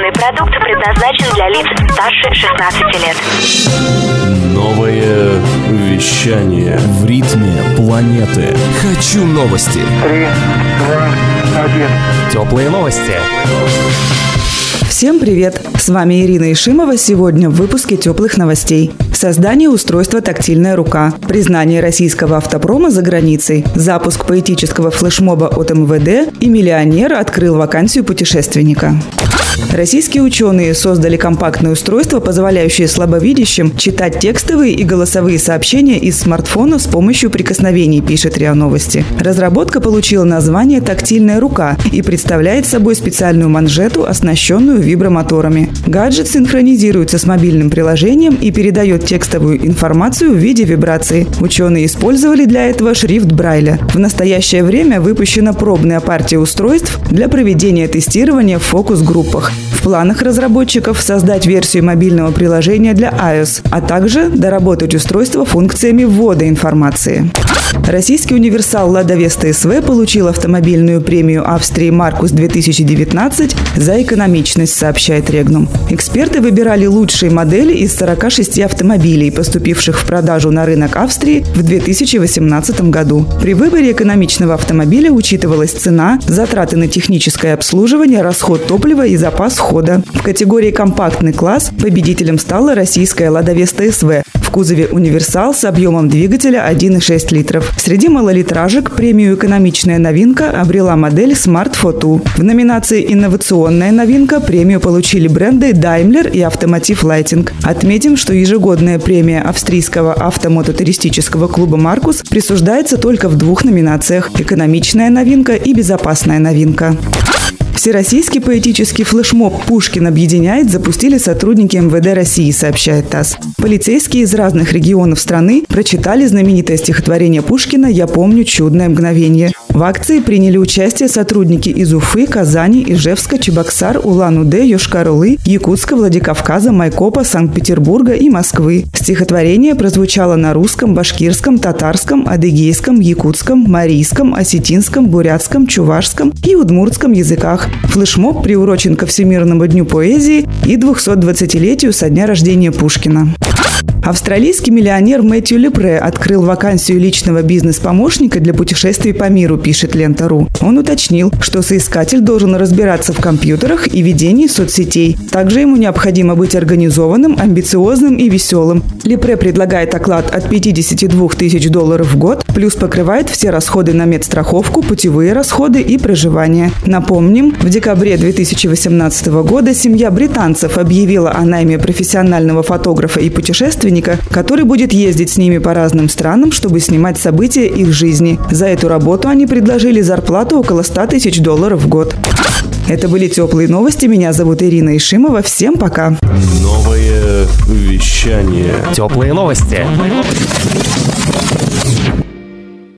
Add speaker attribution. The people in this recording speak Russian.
Speaker 1: Информационный продукт предназначен для лиц старше 16 лет.
Speaker 2: Новое вещание в ритме планеты. Хочу новости.
Speaker 3: Три, два, один.
Speaker 2: Теплые новости.
Speaker 4: Всем привет! С вами Ирина Ишимова. Сегодня в выпуске теплых новостей. Создание устройства «Тактильная рука», признание российского автопрома за границей, запуск поэтического флешмоба от МВД и миллионер открыл вакансию путешественника. Российские ученые создали компактное устройство, позволяющее слабовидящим читать текстовые и голосовые сообщения из смартфона с помощью прикосновений, пишет РИА Новости. Разработка получила название «Тактильная рука» и представляет собой специальную манжету, оснащенную вибромоторами. Гаджет синхронизируется с мобильным приложением и передает текстовую информацию в виде вибрации. Ученые использовали для этого шрифт Брайля. В настоящее время выпущена пробная партия устройств для проведения тестирования в фокус-группах. В планах разработчиков создать версию мобильного приложения для iOS, а также доработать устройство функциями ввода информации. Российский универсал «Лада Веста СВ» получил автомобильную премию Австрии «Маркус-2019» за экономичность, сообщает Регнум. Эксперты выбирали лучшие модели из 46 автомобилей, поступивших в продажу на рынок Австрии в 2018 году. При выборе экономичного автомобиля учитывалась цена, затраты на техническое обслуживание, расход топлива и запас хода. В категории «Компактный класс» победителем стала российская «Лада Веста СВ» в кузове «Универсал» с объемом двигателя 1,6 литров. Среди малолитражек премию «Экономичная новинка» обрела модель Smart Photo. В номинации «Инновационная новинка» премию получили бренды Daimler и Automotive Lighting. Отметим, что ежегодная премия австрийского автомототуристического клуба «Маркус» присуждается только в двух номинациях – «Экономичная новинка» и «Безопасная новинка». Всероссийский поэтический флешмоб «Пушкин объединяет» запустили сотрудники МВД России, сообщает ТАСС. Полицейские из разных регионов страны прочитали знаменитое стихотворение Пушкина «Я помню чудное мгновение». В акции приняли участие сотрудники из Уфы, Казани, Ижевска, Чебоксар, Улан-Удэ, Йошкар-Олы, Якутска, Владикавказа, Майкопа, Санкт-Петербурга и Москвы. Стихотворение прозвучало на русском, башкирском, татарском, адыгейском, якутском, марийском, осетинском, бурятском, чувашском и удмуртском языках. Флешмоб приурочен ко Всемирному дню поэзии и 220-летию со дня рождения Пушкина. Австралийский миллионер Мэтью Лепре открыл вакансию личного бизнес-помощника для путешествий по миру, пишет Лента.ру. Он уточнил, что соискатель должен разбираться в компьютерах и ведении соцсетей. Также ему необходимо быть организованным, амбициозным и веселым. Лепре предлагает оклад от 52 тысяч долларов в год, плюс покрывает все расходы на медстраховку, путевые расходы и проживание. Напомним, в декабре 2018 года семья британцев объявила о найме профессионального фотографа и путешественника путешественника, который будет ездить с ними по разным странам, чтобы снимать события их жизни. За эту работу они предложили зарплату около 100 тысяч долларов в год. Это были теплые новости. Меня зовут Ирина Ишимова. Всем пока.
Speaker 2: Новое вещание.
Speaker 5: Теплые новости.